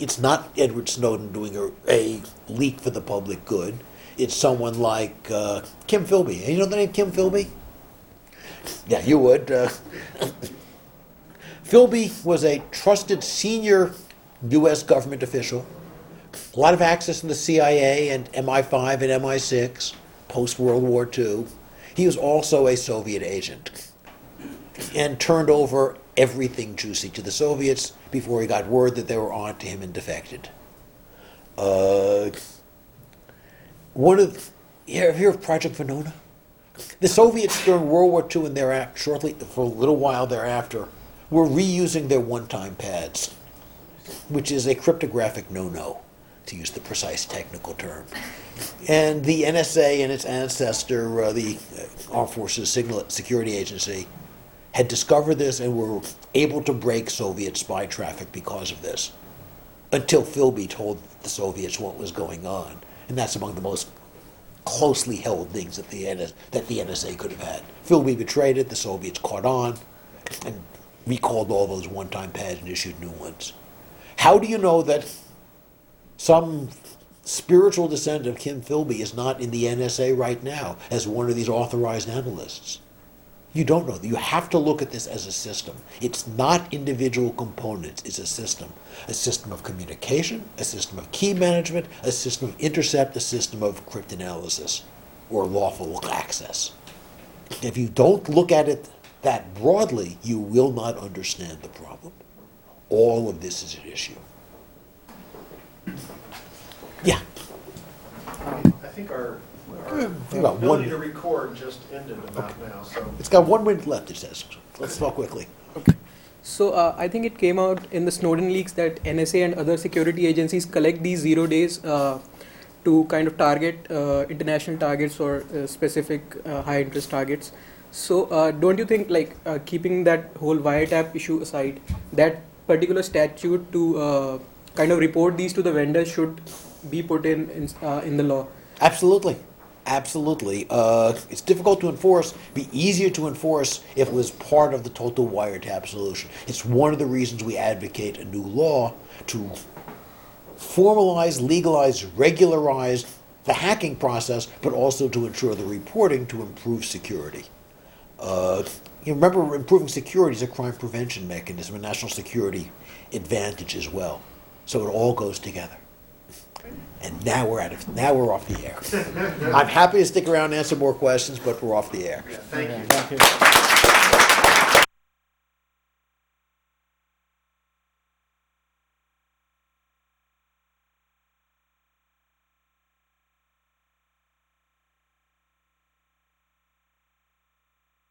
it's not Edward Snowden doing a, a leak for the public good. It's someone like uh, Kim Philby. You know the name Kim Philby? Yeah, you would. Uh, Philby was a trusted senior U.S. government official. A lot of access in the CIA and MI5 and MI6 post World War II. He was also a Soviet agent and turned over everything juicy to the Soviets before he got word that they were on to him and defected. Uh, one of you ever of Project Venona? The Soviets during World War II and thereafter, shortly for a little while thereafter, were reusing their one-time pads, which is a cryptographic no-no, to use the precise technical term. And the NSA and its ancestor, uh, the uh, Armed Forces Signal Security Agency, had discovered this and were able to break Soviet spy traffic because of this. Until Philby told the Soviets what was going on. And that's among the most closely held things that the, NS, that the NSA could have had. Philby betrayed it, the Soviets caught on, and recalled all those one time pads and issued new ones. How do you know that some spiritual descendant of Kim Philby is not in the NSA right now as one of these authorized analysts? You don't know. You have to look at this as a system. It's not individual components, it's a system. A system of communication, a system of key management, a system of intercept, a system of cryptanalysis or lawful access. If you don't look at it that broadly, you will not understand the problem. All of this is an issue. Yeah. Um, I think our, our think about ability one- to record just ended about now, so. It's got one minute left, it says. Let's talk quickly. So uh, I think it came out in the Snowden leaks that NSA and other security agencies collect these zero days uh, to kind of target uh, international targets or uh, specific uh, high interest targets. So uh, don't you think like uh, keeping that whole wiretap issue aside, that particular statute to uh, kind of report these to the vendors should be put in in, uh, in the law? Absolutely. Absolutely. Uh, it's difficult to enforce. Be easier to enforce if it was part of the total wiretap solution. It's one of the reasons we advocate a new law to formalize, legalize, regularize the hacking process, but also to ensure the reporting to improve security. Uh, you remember, improving security is a crime prevention mechanism, a national security advantage as well. So it all goes together. And now we're out of now we're off the air. I'm happy to stick around and answer more questions, but we're off the air. Yeah, Thank you. Thank you.